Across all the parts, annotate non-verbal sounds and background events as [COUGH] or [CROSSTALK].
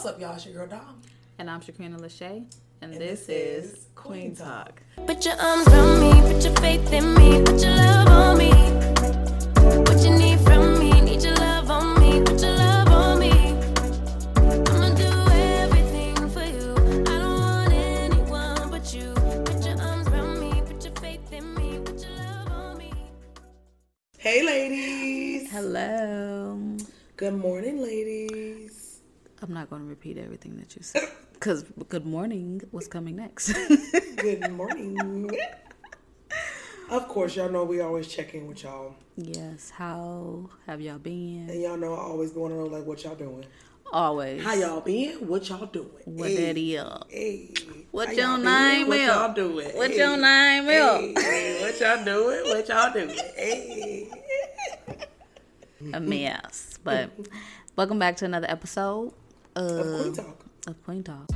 What's up, y'all? It's your girl Dom. And I'm Shaqrina Lachey. And, And this, this is is Queen Queen Talk. Put your arms around me, put your faith in me, put your love not going to repeat everything that you said. [LAUGHS] Because good morning was coming next. [LAUGHS] Good [LAUGHS] morning. of course, y'all know we always check in with y'all. yes. How have y'all been? And y'all know I always want to know, like, what y'all doing. Always. How y'all been? What y'all doing? What Hey, that is? Hey. What How your name What y'all doing? What Hey. your name Hey, hey, what y'all doing? What y'all doing? Hey. A mess. But welcome back to another episode of, Of Queen Talk. of Queen Talk.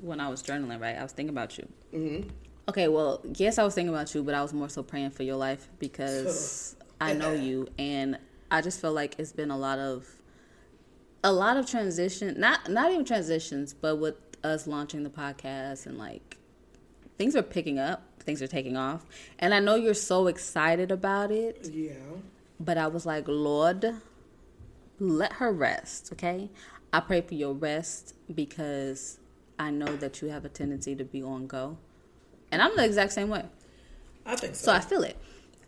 When I was journaling, right, I was thinking about you. Mm-hmm. Okay, well, yes, I was thinking about you, but I was more so praying for your life because [LAUGHS] I know you, and I just feel like it's been a lot of a lot of transition not not even transitions but with us launching the podcast and like things are picking up things are taking off and i know you're so excited about it Yeah. but i was like lord let her rest okay i pray for your rest because i know that you have a tendency to be on go and i'm the exact same way I think so. so I feel it.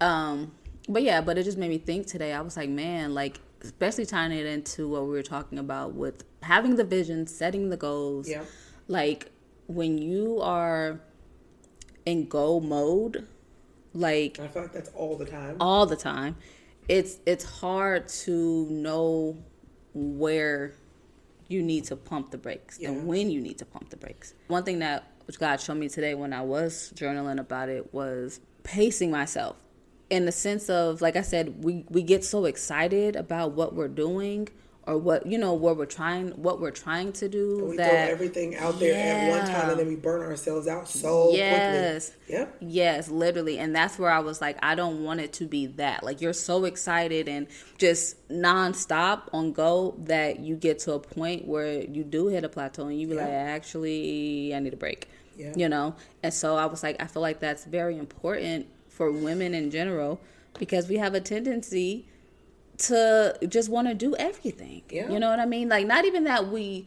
Um, but yeah, but it just made me think today. I was like, man, like especially tying it into what we were talking about with having the vision, setting the goals. Yeah. Like when you are in go mode, like I feel like that's all the time. all the time, it's it's hard to know where you need to pump the brakes Yeah. and when you need to pump the brakes. One thing that which God showed me today when I was journaling about it was pacing myself in the sense of like I said we we get so excited about what we're doing or what you know what we're trying what we're trying to do we that throw everything out there at one time and then we burn ourselves out so Yes. quickly. Yep. Yes, literally. And that's where I was like, I don't want it to be that. Like, you're so excited and just nonstop on go that you get to a point where you do hit a plateau and you be like, actually, I need a break. Yeah. You know? And so I was like, I feel like that's very important for women in general because we have a tendency to just want to do everything. Yeah. You know what I mean? Like, not even that we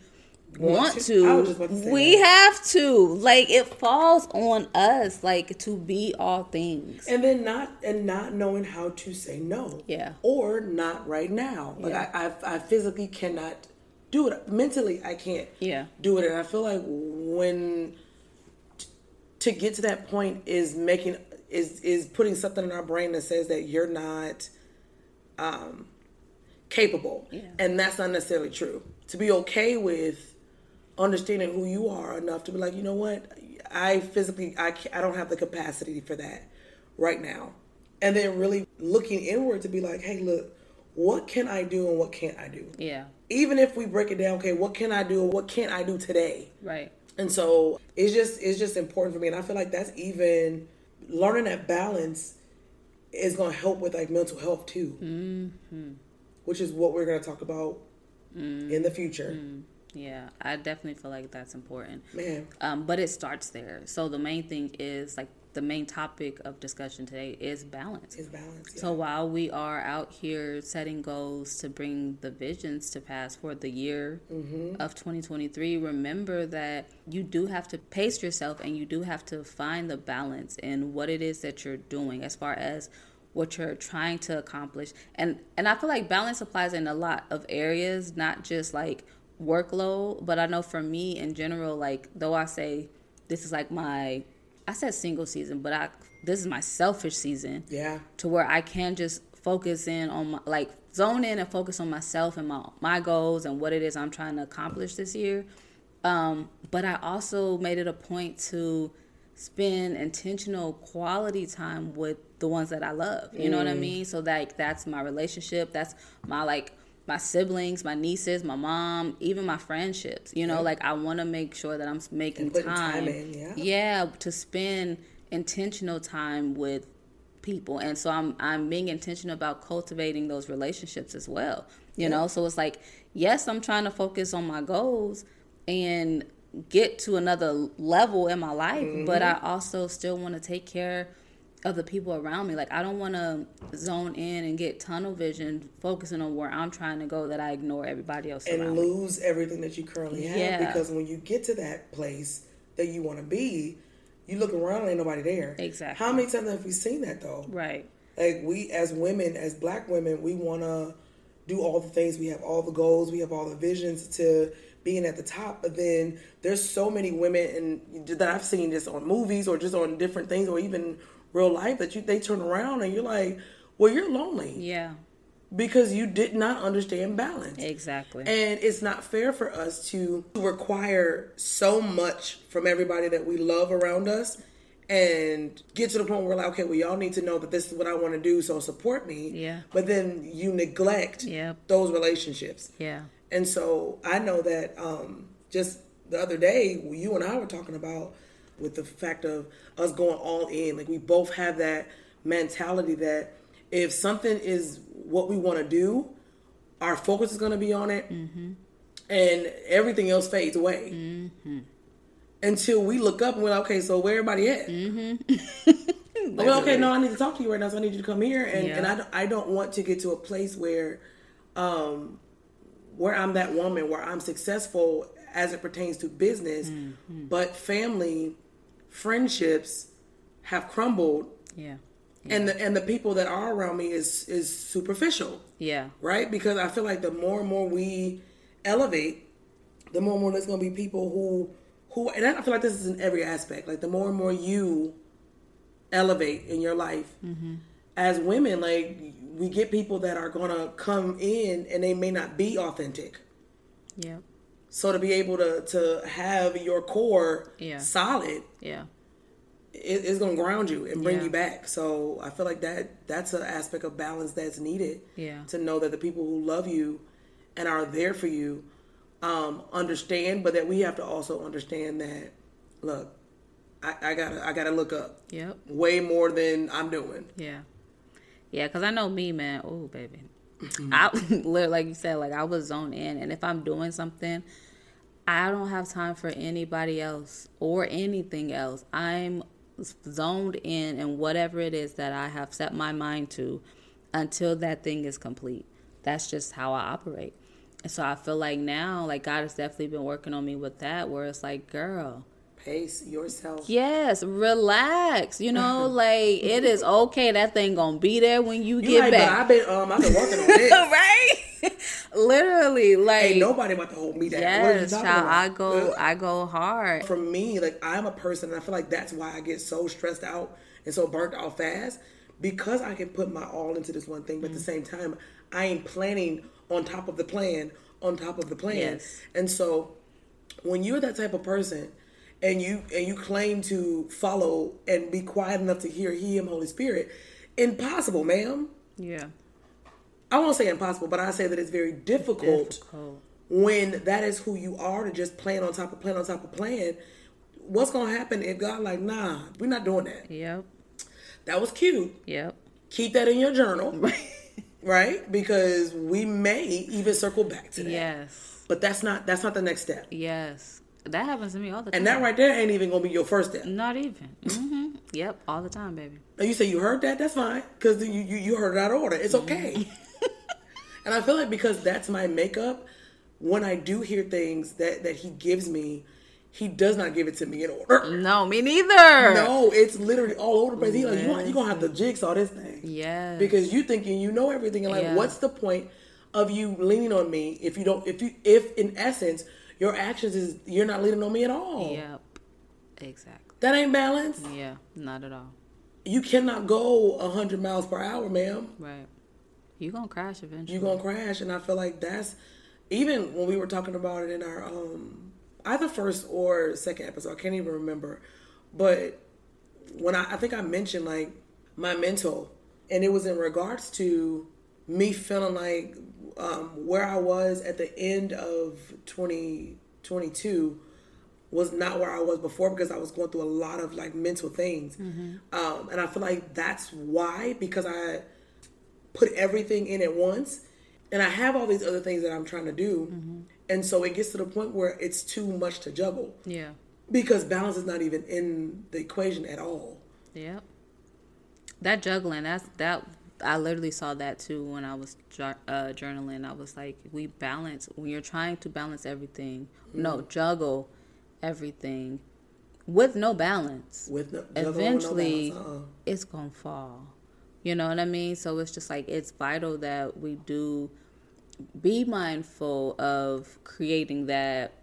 Want want to? to. I was just about to say we that. have to. Like, it falls on us, like, to be all things. And then not and not knowing how to say no. Yeah. Or not right now. Like Yeah. I, I I physically cannot do it. Mentally I can't Yeah. do it. And I feel like when t- to get to that point is making is is putting something in our brain that says that you're not um capable. Yeah. And that's not necessarily true. To be okay with understanding who you are enough to be like, you know what, I physically, I, I don't have the capacity for that right now. And then really looking inward to be like, hey, look, what can I do and what can't I do? Yeah. Even if we break it down, okay, what can I do and what can't I do today? Right. And so it's just it's just important for me, and I feel like that's even learning that balance is going to help with like mental health too, mm-hmm. which is what we're going to talk about in the future. Yeah. I definitely feel like that's important. Man, Um, but it starts there. So the main thing is, like, the main topic of discussion today is balance. is balance. Yeah. So while we are out here setting goals to bring the visions to pass for the year mm-hmm. of 2023, remember that you do have to pace yourself and you do have to find the balance in what it is that you're doing as far as what you're trying to accomplish. And and I feel like balance applies in a lot of areas, not just like workload, but I know for me in general like though I say this is like my I said single season, but I this is my selfish season yeah, to where I can just focus in on my like zone in and focus on myself and my my goals and what it is I'm trying to accomplish this year. Um, but I also made it a point to spend intentional quality time with the ones that I love. You know what I mean? So like that's my relationship. That's my like my siblings, my nieces, my mom, even my friendships. You know, Yep. like I want to make sure that I'm making time, time in, yeah. yeah, to spend intentional time with people. And so I'm I'm being intentional about cultivating those relationships as well. You know, so it's like, yes, I'm trying to focus on my goals and get to another level in my life, but mm-hmm. I also still want to take care of the people around me. Like I don't want to zone in and get tunnel vision focusing on where I'm trying to go that I ignore everybody else around and me. lose everything that you currently have Yeah. because when you get to that place that you want to be, you look around and ain't nobody there. Exactly. How many times have we seen that though? Right. Like we as women, as black women, we want to do all the things. We have all the goals. We have all the visions to being at the top. But then there's so many women and that I've seen just on movies or just on different things or even real life that you they turn around and you're like, well, you're lonely Yeah. because you did not understand balance. Exactly. And it's not fair for us to require so much from everybody that we love around us and get to the point where we're like, okay, well, y'all need to know that this is what I want to do, so support me. Yeah. But then you neglect Yep. those relationships. yeah. And so I know that um, just the other day, you and I were talking about with the fact of us going all in. Like we both have that mentality that if something is what we want to do, our focus is going to be on it, and everything else fades away. Until we look up and we're like, okay, so where everybody at? [LAUGHS] Well, okay, no, I need to talk to you right now, so I need you to come here, and, Yeah. and I, don't- I don't want to get to a place where, um, where I'm that woman where I'm successful as it pertains to business, Mm-hmm. but family, friendships have crumbled, Yeah. and the and the people that are around me is is superficial, Yeah. right? Because I feel like the more and more we elevate, the more and more there's going to be people who who, and I feel like this is in every aspect. Like the more and more you elevate in your life mm-hmm. as women like we get people that are gonna come in and they may not be authentic Yeah. So to be able to to have your core Yeah. solid Yeah. it, it's gonna ground you and bring Yeah. you back so i feel like that that's an aspect of balance that's needed Yeah. to know that the people who love you and are there for you um understand but that we have to also understand that look i, I gotta i gotta look up Yep. way more than i'm doing Yeah. Yeah, because I know me, man. Oh, baby. Mm-hmm. I [LAUGHS] like you said, like I was zoned in. And if I'm doing something, I don't have time for anybody else or anything else. I'm zoned in and whatever it is that I have set my mind to until that thing is complete. That's just how I operate. And so I feel like now, like God has definitely been working on me with that, where it's like, girl, pace yourself Yes, relax. You know, [LAUGHS] like it is okay. That thing gonna be there when you, You get like, back. I've been um I've been working on this. [LAUGHS] right? [LAUGHS] Literally, like Ain't nobody about to hold me down. What are you yes, child. about? I go, I go hard. For me, like I'm a person, and I feel like that's why I get so stressed out and so burnt out fast because I can put my all into this one thing, but at the Mm. same time, I am planning on top of the plan, on top of the plan, Yes. and so when you're that type of person. And you and you claim to follow and be quiet enough to hear Him, Holy Spirit, impossible, ma'am. Yeah, I won't say impossible, but I say that it's very difficult difficult. when that is who you are to just plan on top of plan on top of plan. What's gonna happen if God like, nah, we're not doing that. Yep, That was cute. yep. Keep that in your journal, [LAUGHS] right? Because we may even circle back to that. Yes, But that's not that's not the next step. yes. That happens to me all the time. And that right there ain't even gonna be your first step. Not even. hmm Yep, all the time, baby. Now you say you heard that, that's fine. Because you, you you heard it out of order. It's okay. [LAUGHS] and I feel like because that's my makeup, when I do hear things that that he gives me, he does not give it to me in order. No, me neither. No, it's literally all over the place. He like, you want, you gonna have to jigsaw this thing. Yeah. Because you thinking you know everything, and like, Yeah. what's the point of you leaning on me if you don't? If you, if in essence your actions is you're not leaning on me at all. Yep. Exactly. That ain't balance. Yeah, not at all. You cannot go hundred miles per hour, ma'am. Right. You're gonna crash eventually. You're gonna crash, and I feel like that's even when we were talking about it in our um either first or second episode. I can't even remember, but when I, I think I mentioned like my mental, and it was in regards to me feeling like um, where I was at the end of 2022 was not where I was before because I was going through a lot of like mental things. Um, and I feel like that's why, because I put everything in at once and I have all these other things that I'm trying to do. And so it gets to the point where it's too much to juggle Yeah. because balance is not even in the equation at all. Yep. That juggling, that's that. I literally saw that too when I was uh, journaling. I was like, we balance when you're trying to balance everything. No, juggle everything with no balance. With no, juggling with no Eventually, balance, uh-uh. it's gonna fall. You know what I mean? So it's just like it's vital that we do be mindful of creating that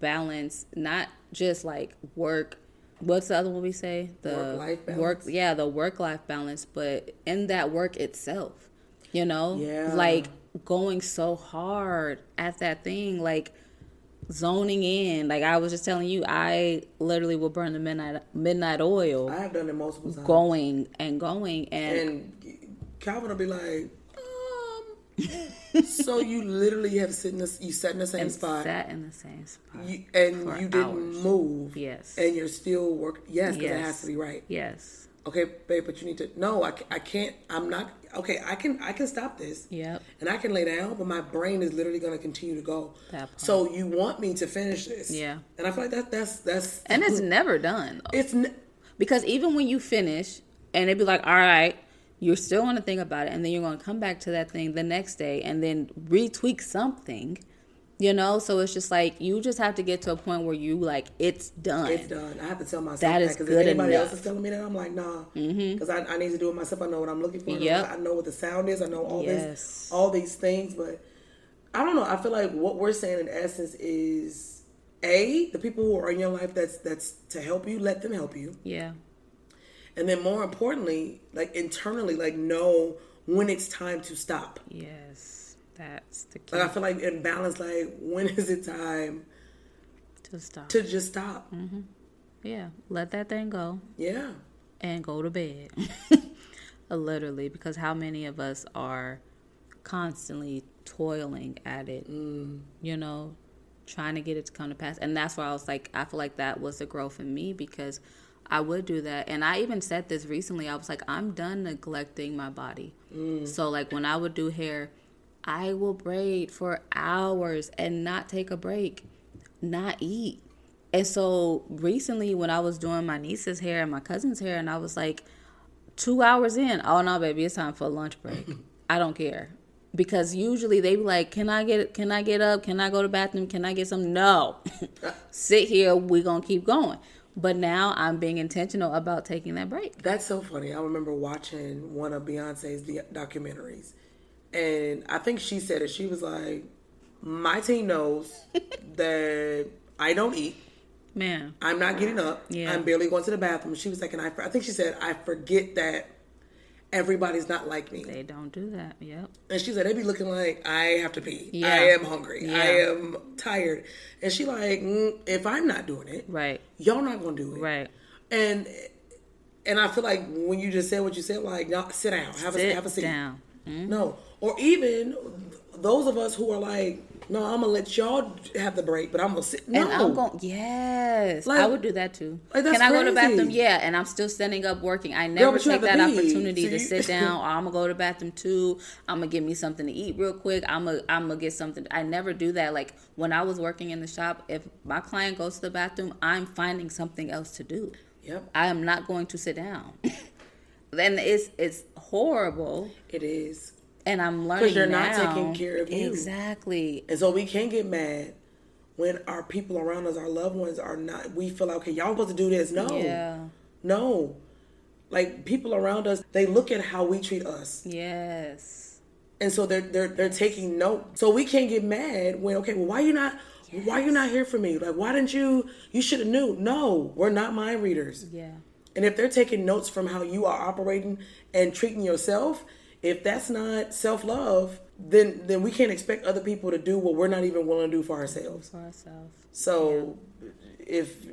balance, not just like work. What's the other one we say? The Work-life balance. Work, yeah, the work life balance, but in that work itself, you know, Yeah. like going so hard at that thing, like zoning in. Like I was just telling you, I literally will burn the midnight midnight oil, I have done it multiple times. going and going, and, And Calvin will be like, so you literally have sit in the, you sat in the same and spot. sat in the same spot. you, and you didn't hours. move. Yes. And you're still working. Yes, because it has to be right. Yes. Okay, babe, but you need to. No, I, I can't. I'm not. Okay, I can. I can stop this. Yep. And I can lay down, but my brain is literally going to continue to go. So you want me to finish this? Yeah. And I feel like that. That's that's. And it's [LAUGHS] never done though. it's n- Because even when you finish and it'd be like, all right, you're still going to think about it and then you're going to come back to that thing the next day and then retweak something, you know? So it's just like, you just have to get to a point where you like, it's done. It's done. I have to tell myself That that is because good if anybody enough. Mm-hmm. else is telling me that, I'm like, nah, because I, I need to do it myself. I know what I'm looking for. I know- Yep. I know what the sound is. I know all Yes. this, all these things. But I don't know. I feel like what we're saying in essence is a the people who are in your life that's that's to help you. Let them help you, Yeah. And then more importantly, like internally, like know when it's time to stop. Yes. That's the key Like I feel like in balance, like when is it time to stop. to just stop? Mm-hmm. yeah. Let that thing go. Yeah. and go to bed. [LAUGHS] Literally, because how many of us are constantly toiling at it, you know, trying to get it to come to pass. And that's why I was like, I feel like that was the growth in me because I would do that. And I even said this recently. I was like, I'm done neglecting my body. Mm. So, like, when I would do hair, I will braid for hours and not take a break, not eat. And so recently, when I was doing my niece's hair and my cousin's hair, and I was like, two hours in, oh no, baby, it's time for a lunch break. [LAUGHS] I don't care because usually they be like, can I get can I get up? Can I go to the bathroom? Can I get some? No, [LAUGHS] sit here. We gonna keep going. But now I'm being intentional about taking that break. That's so funny. I remember watching one of Beyonce's documentaries, and I think she said it. She was like, "My team knows [LAUGHS] that I don't eat. Man, I'm not getting up. Yeah. I'm barely going to the bathroom." She was like, "And I, I think she said I forget that everybody's not like me." they don't do that. Yep. And she said, they be looking like, I have to pee. Yeah. I am hungry. Yeah. I am tired. And she like, mm, if I'm not doing it, Right. y'all not going to do it. Right. And and I feel like when you just said what you said, like, no, sit down. Have a, have a seat. down. No. Or even those of us who are like, no, I'm going to let y'all have the break, but I'm going to sit. No. And I'm going, yes, Like- I would do that too. like, Can I go to the bathroom? Yeah, and I'm still standing up working. I never you take that opportunity So to sit [LAUGHS] down. Or I'm gonna go to the bathroom too. I'm gonna get me something to eat real quick. I'm gonna I'm gonna get something. I never do that. Like when I was working in the shop, if my client goes to the bathroom, I'm finding something else to do. Yep. I am not going to sit down. [LAUGHS] then it's it's horrible, It is. And I'm learning Because you're not taking care of you. Exactly. And so we can't get mad when our people around us, our loved ones, are not. We feel like, okay, y'all supposed to do this. No, Yeah. no. Like people around us, they look at how we treat us, Yes. and so they're they're they're taking note. So we can't get mad when okay, well, why you not? Why you not here for me? Like, why didn't you? You should have knew. No, we're not mind readers. Yeah. And if they're taking notes from how you are operating and treating yourself, if that's not self love, then then we can't expect other people to do what we're not even willing to do for ourselves. For ourselves. So, if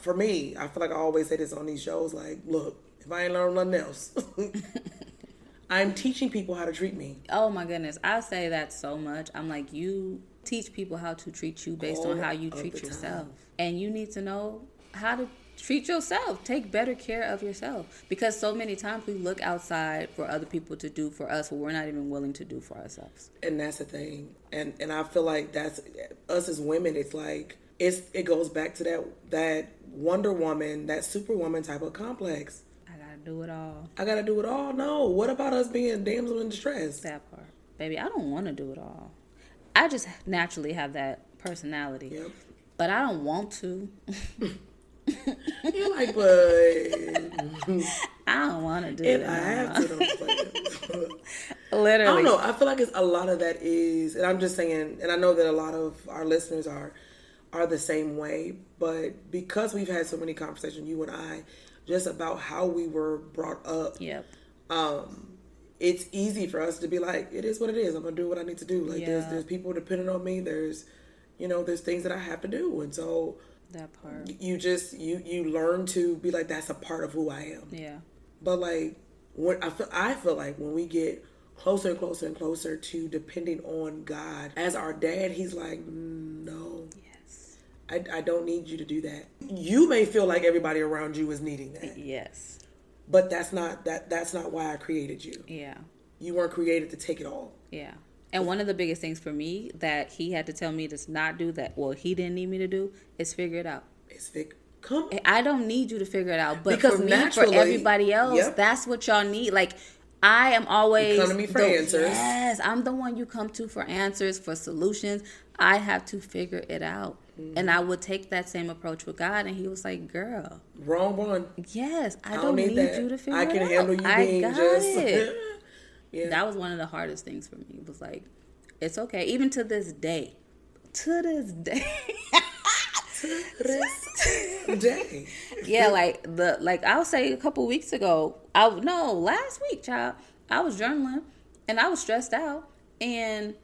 for me, I feel like I always say this on these shows. Like, look, if I ain't learned nothing else, [LAUGHS] I'm teaching people how to treat me. Oh my goodness, I say that so much. I'm like, you teach people how to treat you based on how you treat yourself, time. and you need to know how to treat yourself. Take better care of yourself because so many times we look outside for other people to do for us what we're not even willing to do for ourselves. and that's the thing and and i feel like that's us as women it's like it's it goes back to that that wonder woman that superwoman type of complex I gotta do it all. i gotta do it all no what about us being damsel in distress That part, baby. I don't want to do it all. I just naturally have that personality, yep but I don't want to. [LAUGHS] [LAUGHS] you're like but [LAUGHS] I don't want to do it. i have to but- Literally. [LAUGHS] I don't know. I feel like it's a lot of that is, and I'm just saying, and I know that a lot of our listeners are are the same way, but because we've had so many conversations, you and I, just about how we were brought up, Yep. um, it's easy for us to be like, it is what it is. I'm gonna do what I need to do. Like there's there's people depending on me. There's, you know, there's things that I have to do, and so That part. you just you you learn to be like that's a part of who I am. Yeah. But like when I feel I feel like when we get closer and closer and closer to depending on God as our dad, he's like, no, Yes. I, I don't need you to do that. You may feel like everybody around you is needing that, Yes. but that's not that that's not why I created you. Yeah. You weren't created to take it all. Yeah. And one of the biggest things for me that he had to tell me to not do that, well, he didn't need me to do, is figure it out. It's Vic. Come, I don't need you to figure it out, but Because for me, for everybody else, Yep. that's what y'all need. Like, I am always You come to me for the- answers. Yes, I'm the one you come to for answers, for solutions. I have to figure it out, Mm-hmm. and I would take that same approach with God. And He was like, "Girl, wrong one. yes, I, I don't, don't need, need you to figure it out. I can out. handle you I being got just. It." yeah. That was one of the hardest things for me. It was like, it's okay, even to this day. To this day. [LAUGHS] to this Day. yeah, like the like I'll say a couple weeks ago. I no last week, child. I was journaling and I was stressed out, and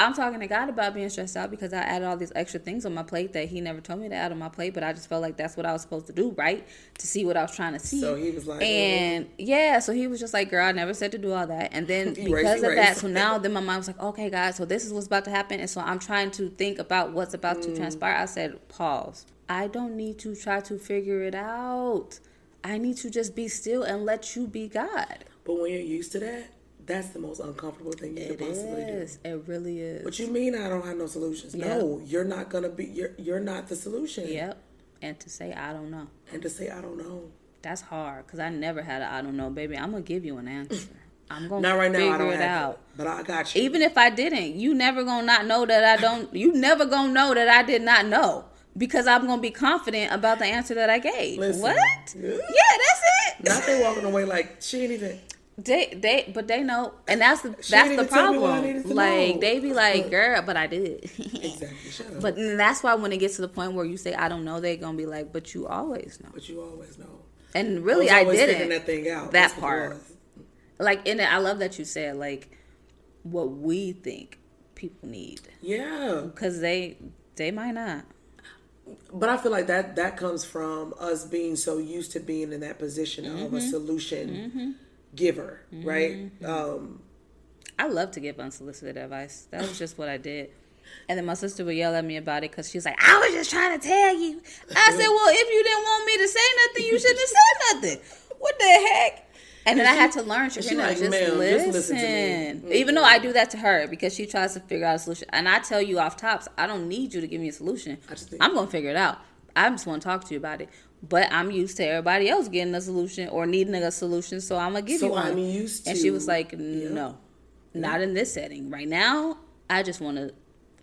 I'm talking to God about being stressed out because I added all these extra things on my plate that He never told me to add on my plate, but I just felt like that's what I was supposed to do, right? To see what I was trying to see. So he was like, and yeah, so he was just like, "Girl, I never said to do all that." And then [LAUGHS] Erase, because of erase. that, so now then my mind was like, "Okay, God, so this is what's about to happen," and so I'm trying to think about what's about Mm. to transpire. I said, "Pause. I don't need to try to figure it out. I need to just be still and let you be God." But when you're used to that, that's the most uncomfortable thing you It could possibly do. It really is. What you mean I don't have no solutions? No, you're not gonna be. You're you're not the solution. Yep. And to say I don't know, And to say I don't know. that's hard because I never had a I don't know, baby. I'm gonna give you an answer. [LAUGHS] I'm gonna Not right now. figure I don't it out. it, but I got you. Even if I didn't, you never gonna not know that I don't. You never gonna know that I did not know because I'm gonna be confident about the answer that I gave. Listen. what? Yeah. Yeah, that's it. Not they walking away like she ain't even. They they but they know, and that's the She that's the even tell me what I problem. Like they be like, girl, but I did. Exactly. But that's why when it gets to the point where you say I don't know, they're gonna be like, but you always know. But you always know. And really, was I, didn't. that thing out. That That's what it part. Like in it, I love that you said like what we think people need Yeah, because they they might not. but I feel like that that comes from us being so used to being in that position of Mm-hmm. a solution giver, right? Um, I love to give unsolicited advice. That was just what I did. And then my sister would yell at me about it because she's like, I was just trying to tell you. I said, Well, if you didn't want me to say nothing, you shouldn't have said nothing. What the heck? And then I had to learn, she Shakina, like, just, listen. just listen me." Even though I do that to her because she tries to figure out a solution. And I tell you off tops, I don't need you to give me a solution. I just think- I'm going to figure it out. I just want to talk to you about it. But I'm used to everybody else getting a solution or needing a solution, so I'm to give So you one. I'm used to. And she was like, no, not in this setting. Right now, I just want to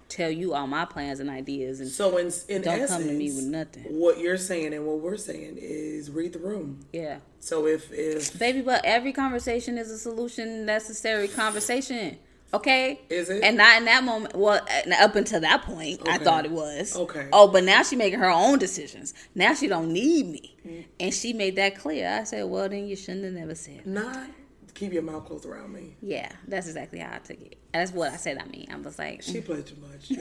tell you all my plans and ideas. And so in in Don't essence, come to me with nothing. What you're saying and what we're saying is read the room. yeah. So if if Baby, but every conversation is a solution necessary conversation. Okay? Is it? And not in that moment. Well, up until that point, I thought it was. Okay. Oh, but now she making her own decisions. Now she don't need me. Mm. And she made that clear. I said, well, then you shouldn't have never said. not keep your mouth closed around me. Yeah, that's exactly how I took it. That's what I said. I mean, I was like, She played too much.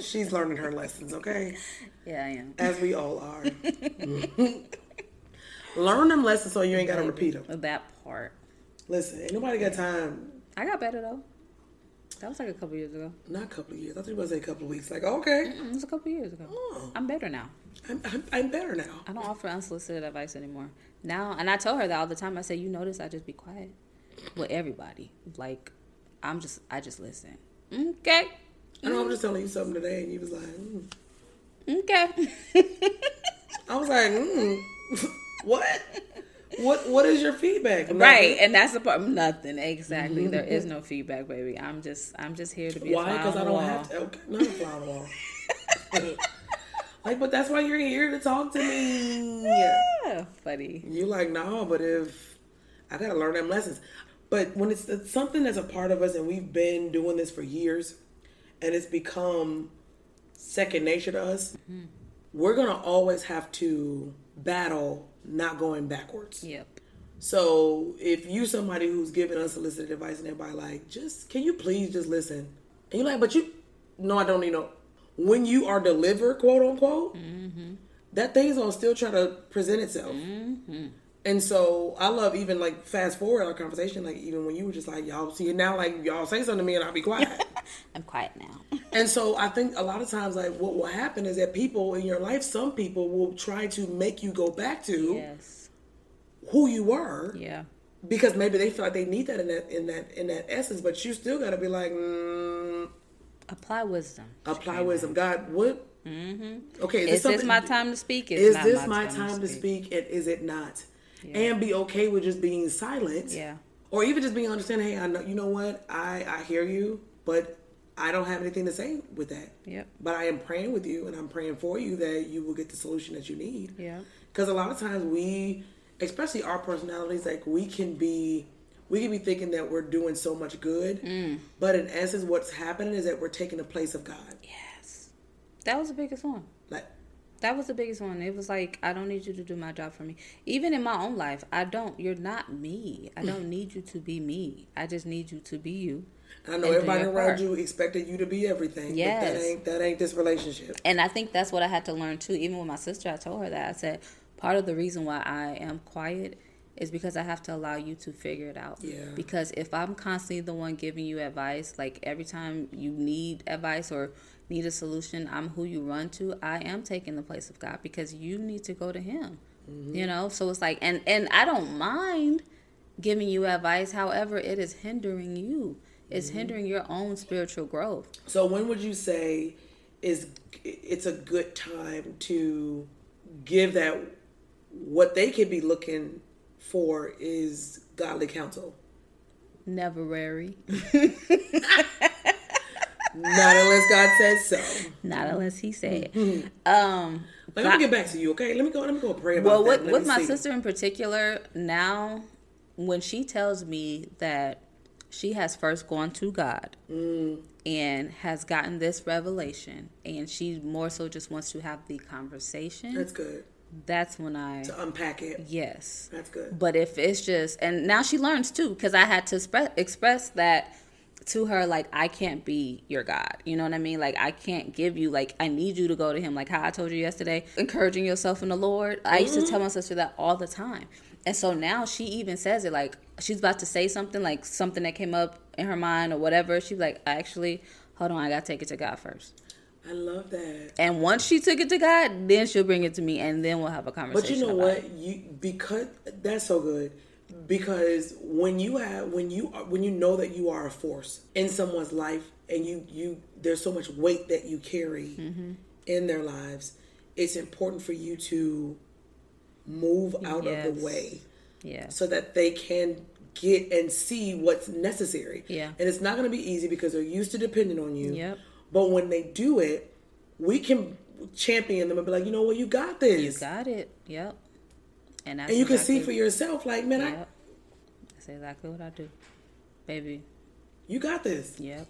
[LAUGHS] She's learning her lessons, okay? yeah, I am. As we all are. [LAUGHS] Learn them lessons so you ain't got to repeat them. That part. Listen, ain't nobody got time. I got better though. That was like a couple years ago. Not a couple of years. I thought it were going to say a couple of weeks. Like, okay, Mm, It was a couple years ago. Oh. I'm better now. I'm, I'm, I'm better now. I don't offer unsolicited advice anymore. Now, and I tell her that all the time. I say, you notice I just be quiet with everybody. Like, I'm just, I just listen. Okay, I know I'm just telling you something today, and you was like, mm. okay. [LAUGHS] I was like, mm. [LAUGHS] what? What What is your feedback? right, and that's the part. Nothing exactly. Mm-hmm. There is no feedback, baby. I'm just, I'm just here to be. Why? Because I don't have to. Okay, not a fly on the wall. [LAUGHS] like, but that's why you're here to talk to me. Yeah, funny. You like, no, but if I gotta learn them lessons. But when it's, it's something that's a part of us and we've been doing this for years and it's become second nature to us, mm-hmm. we're gonna always have to battle not going backwards. Yep. So if you somebody who's giving unsolicited advice and everybody like, just can you please just listen? And you're like, but you no, I don't need no when you are delivered, quote unquote, mm-hmm. that thing's gonna still try to present itself. Mm-hmm. And so I love even like fast forward our conversation, like even when you were just like, y'all see it now, like y'all say something to me and I'll be quiet. [LAUGHS] I'm quiet now. [LAUGHS] and so I think a lot of times like what will happen is that people in your life, some people will try to make you go back to yes. who you were Yeah. because maybe they feel like they need that in that in that in that essence, but you still got to be like, mm, Apply wisdom. apply wisdom. God, what? Mm-hmm. Okay, Is this something- my time to speak? It's Is this my time to speak? And is it not? And be okay with just being silent. Yeah. Or even just being understanding. Hey, I know. You know what? I I hear you, but I don't have anything to say with that. Yep. But I am praying with you, and I'm praying for you that you will get the solution that you need. Yeah. Because a lot of times we, especially our personalities, like we can be, we can be thinking that we're doing so much good, Mm. but in essence, what's happening is that we're taking the place of God. Yes. That was the biggest one. Like, That was the biggest one. It was like, I don't need you to do my job for me. Even in my own life, I don't. You're not me. I hmm. don't need you to be me. I just need you to be you. I know everybody around you expected you to be everything. but Yes. that ain't that ain't this relationship. And I think that's what I had to learn too. Even with my sister, I told her that. I said, part of the reason why I am quiet is because I have to allow you to figure it out. Yeah. Because if I'm constantly the one giving you advice, like every time you need advice or need a solution, I'm who you run to. I am taking the place of God because you need to go to Him. Mm-hmm. You know, so it's like, and and I don't mind giving you advice. However, it is hindering you. It's mm-hmm. hindering your own spiritual growth. So when would you say is it's a good time to give that what they could be looking for is godly counsel? Never rary. [LAUGHS] [LAUGHS] Not unless God says so. [LAUGHS] Not unless he said. Mm-hmm. Um, Like, let me get back to you, okay? Let me go. Let me go pray about well, that. with, with my see. sister in particular, now when she tells me that she has first gone to God Mm. and has gotten this revelation, and she more so just wants to have the conversation, That's good that's when I to unpack it. yes. That's good. But if it's just, and now she learns too, because I had to express, express that to her, like, I can't be your God. You know what I mean? Like, I can't give you, like, I need you to go to Him. Like how I told you yesterday, encouraging yourself in the Lord. I used to mm-hmm. tell my sister that all the time. And so now she even says it, like, she's about to say something, like something that came up in her mind or whatever. She's like, actually, hold on, I got to take it to God first. I love that. And once she took it to God, then she'll bring it to me, and then we'll have a conversation. But you know what? it. You because that's so good. Because when you have when you are when you know that you are a force in someone's life and you you there's so much weight that you carry Mm-hmm. in their lives, it's important for you to move out of the way Yeah. so that they can get and see what's necessary. Yeah. And it's not going to be easy because they're used to depending on you. Yep. But when they do it, we can champion them and be like, you know what, you got this. You got it. Yep. And and you can see for yourself, like, man, I, Yep. That's exactly what I do, baby. you got this. Yep.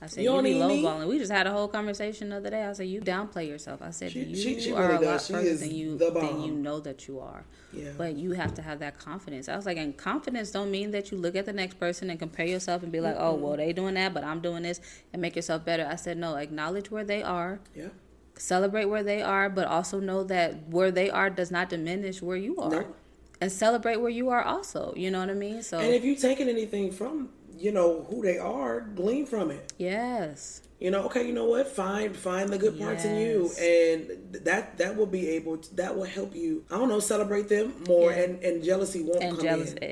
I said You you, don't be need me? lowballing. We just had a whole conversation the other day. I said you downplay yourself. I said She- you she- she are really a lot She further than you than you know that you are. Yeah. But you have to have that confidence. I was like, and confidence don't mean that you look at the next person and compare yourself and be like, oh, well, they doing that, but I'm doing this, and make yourself better. I said, no, acknowledge where they are, Yeah. Celebrate where they are, but also know that where they are does not diminish where you are. No. and celebrate where you are also. You know what I mean? So And if you're taking anything from, you know, who they are, glean from it. yes. You know, okay, you know what? Find find the good parts in you, and that that will be able to, that will help you. I don't know, celebrate them more, Yeah. and and jealousy won't And come jealous in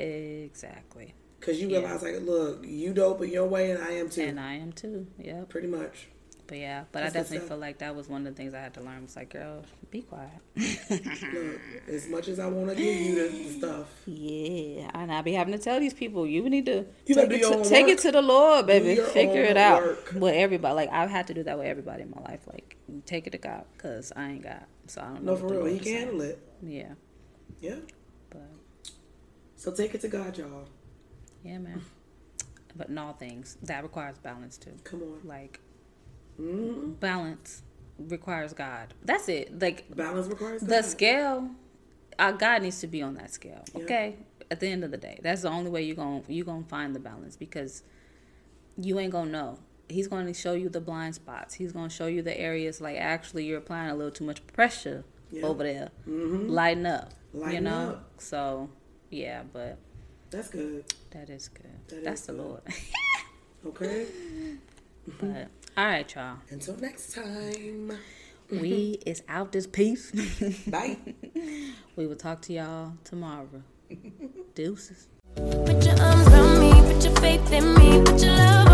exactly. because you yeah. realize like, look, you dope in your way, and I am too, And I am too. Yeah. pretty much. But yeah, but That's I definitely feel like that was one of the things I had to learn. Was like, girl, be quiet. [LAUGHS] Look, as much as I want to give you the, stuff, Yeah, and I be having to tell these people, you need to You take, it to, take it to the Lord, baby. Figure it out work. with everybody. Like I've had to do that with everybody in my life. Like take it to God, cause I ain't got. So I don't know. no, for real, he can handle it. Yeah, Yeah. but So take it to God, y'all. yeah, man. But in all things, that requires balance too. Come on, Like hmm balance requires God. That's it. Like balance requires the scale uh, god needs to be on that scale Yeah. okay at the end of the day that's the only way you're gonna you gonna find the balance because you ain't gonna know he's gonna show you the blind spots he's gonna show you the areas like actually you're applying a little too much pressure Yeah. over there Mhm. lighten up you know up. so yeah but That's good. that is good That that's is the good. lord [LAUGHS] Okay. but all right y'all Until next time. we [LAUGHS] is out this piece [LAUGHS] Bye. we will talk to y'all tomorrow [LAUGHS] deuces Put your arms around me, put your faith in me, put your love